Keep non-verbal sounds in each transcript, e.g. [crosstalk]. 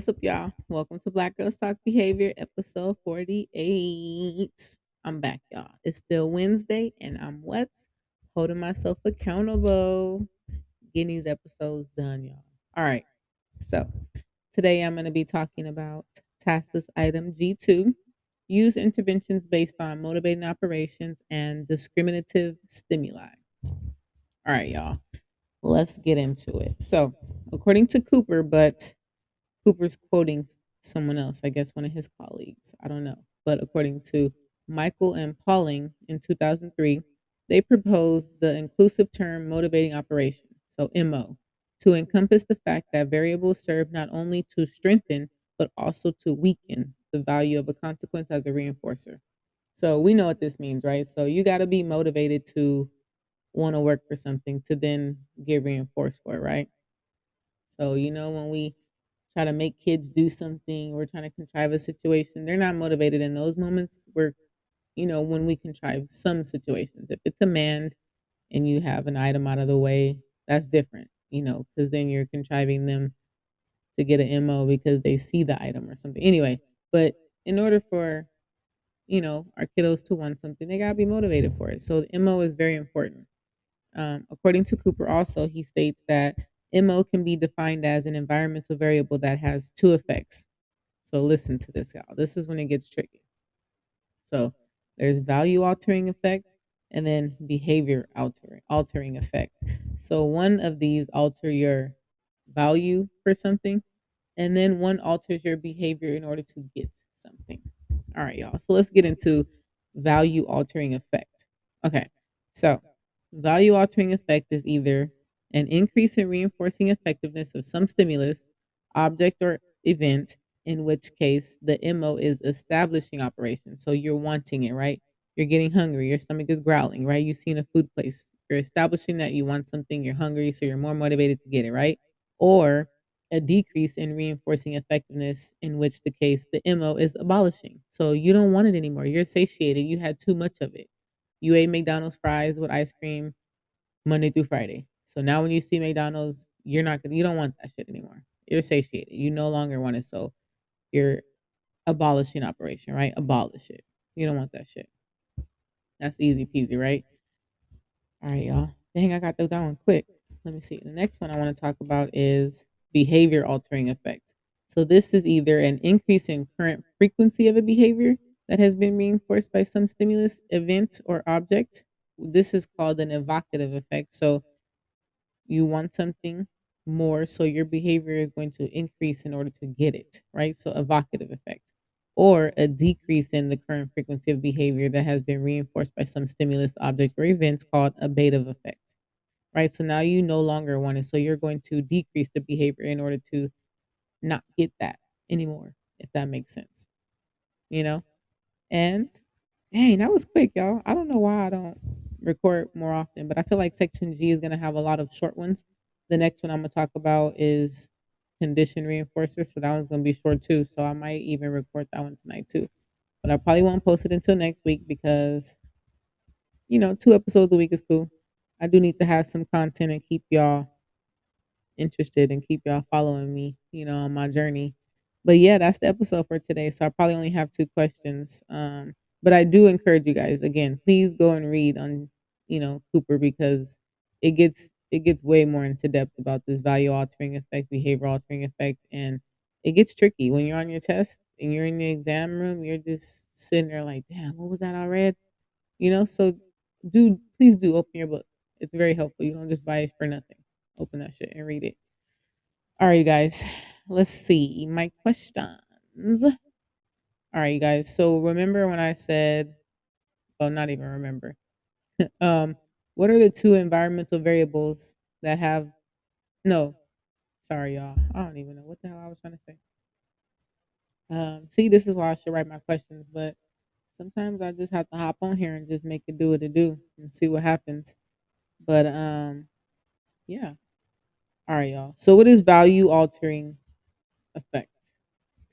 What's up, y'all? Welcome to Black Girls Talk Behavior, episode 48. I'm back, y'all. It's still Wednesday, and I'm what? Holding myself accountable. Getting these episodes done, y'all. All right. So, today I'm going to be talking about task list item G2 use interventions based on motivating operations and discriminative stimuli. All right, y'all. Let's get into it. So, according to Cooper, but Cooper's quoting someone else, I guess one of his colleagues. I don't know. But according to Michael and Poling in 2003, they proposed the inclusive term motivating operation, so MO, to encompass the fact that variables serve not only to strengthen but also to weaken the value of a consequence as a reinforcer. So we know what this means, right? So you got to be motivated to want to work for something to then get reinforced for it, right? So, you know, when we try to make kids do something, we're trying to contrive a situation, they're not motivated in those moments. We're, you know, when we contrive some situations. If it's a man and you have an item out of the way, that's different, you know, because then you're contriving them to get an MO because they see the item or something. Anyway, but in order for, you know, our kiddos to want something, they gotta be motivated for it. So the MO is very important. Um, according to Cooper, also, he states that MO can be defined as an environmental variable that has two effects. So listen to this, y'all. This is when it gets tricky. So there's value altering effect and then behavior altering altering effect. So one of these alter your value for something, and then one alters your behavior in order to get something. All right, y'all. So let's get into value altering effect. Okay. So value altering effect is either an increase in reinforcing effectiveness of some stimulus, object, or event, in which case the MO is establishing operation. So you're wanting it, right? You're getting hungry, your stomach is growling, right? You've seen a food place. You're establishing that you want something, you're hungry, so you're more motivated to get it, right? Or a decrease in reinforcing effectiveness, in which the case the MO is abolishing. So you don't want it anymore. You're satiated. You had too much of it. You ate McDonald's fries with ice cream Monday through Friday. So now when you see McDonald's, you're not gonna you don't want that shit anymore. You're satiated. You no longer want it. So you're abolishing operation, right? Abolish it. You don't want that shit. That's easy peasy, right? All right, y'all. Dang, I got through that one quick. Let me see. The next one I want to talk about is behavior altering effect. So this is either an increase in current frequency of a behavior that has been reinforced by some stimulus, event, or object. This is called an evocative effect. So you want something more, so your behavior is going to increase in order to get it, right? So, evocative effect. Or a decrease in the current frequency of behavior that has been reinforced by some stimulus, object, or events called abative effect, right? So now you no longer want it. So you're going to decrease the behavior in order to not get that anymore, if that makes sense, you know? And dang, that was quick, y'all. I don't know why I don't record more often, but I feel like section G is going to have a lot of short ones. The next one I'm going to talk about is condition reinforcer. So that one's going to be short too. So I might even record that one tonight too. But I probably won't post it until next week because, you know, two episodes a week is cool. I do need to have some content and keep y'all interested and keep y'all following me, you know, on my journey. But yeah, that's the episode for today. So I probably only have two questions. Um, but I do encourage you guys again, please go and read on, you know, Cooper because it gets it gets way more into depth about this value altering effect, behavior altering effect, and it gets tricky when you're on your test and you're in the exam room. You're just sitting there like, damn, what was that I read? You know, so do please do open your book. It's very helpful. You don't just buy it for nothing. Open that shit and read it. All right, guys. Let's see my questions. All right, you guys. So remember when I said, well, not even remember. [laughs] um, what are the two environmental variables that have no? Sorry, y'all. I don't even know what the hell I was trying to say. Um, see, this is why I should write my questions, but sometimes I just have to hop on here and just make it do what it do and see what happens. But um, yeah. All right, y'all. So what is value altering effect?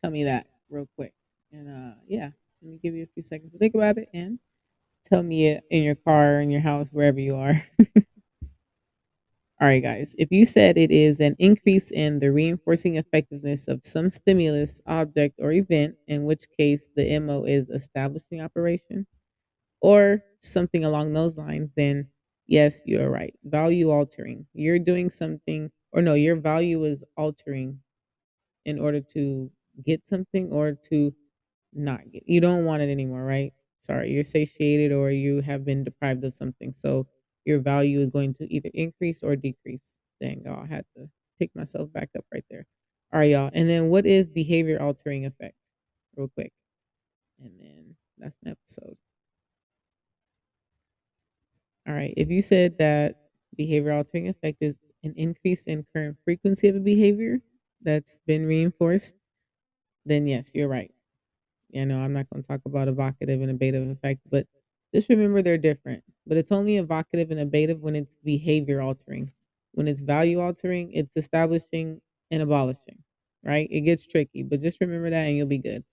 Tell me that real quick. And uh, yeah, let me give you a few seconds to think about it and tell me in your car, in your house, wherever you are. [laughs] All right, guys. If you said it is an increase in the reinforcing effectiveness of some stimulus, object, or event, in which case the MO is establishing operation, or something along those lines, then yes, you're right. Value altering. You're doing something, or no, your value is altering in order to get something or to not get. You don't want it anymore, right? Sorry, you're satiated or you have been deprived of something. So your value is going to either increase or decrease. Dang, y'all, I had to pick myself back up right there. All right, y'all. And then what is behavior altering effect? Real quick. And then that's an episode. All right. If you said that behavior altering effect is an increase in current frequency of a behavior that's been reinforced, then yes, you're right. You know, I'm not going to talk about evocative and abative effect, but just remember they're different. But it's only evocative and abative when it's behavior altering. When it's value altering, it's establishing and abolishing, right? It gets tricky, but just remember that and you'll be good.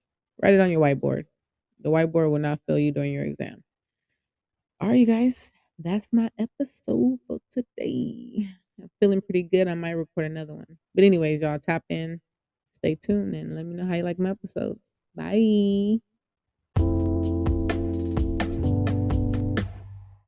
Write it on your whiteboard. The whiteboard will not fail you during your exam. All right, you guys, that's my episode for today. I'm feeling pretty good. I might record another one. But, anyways, y'all tap in, stay tuned, and let me know how you like my episodes. Bye.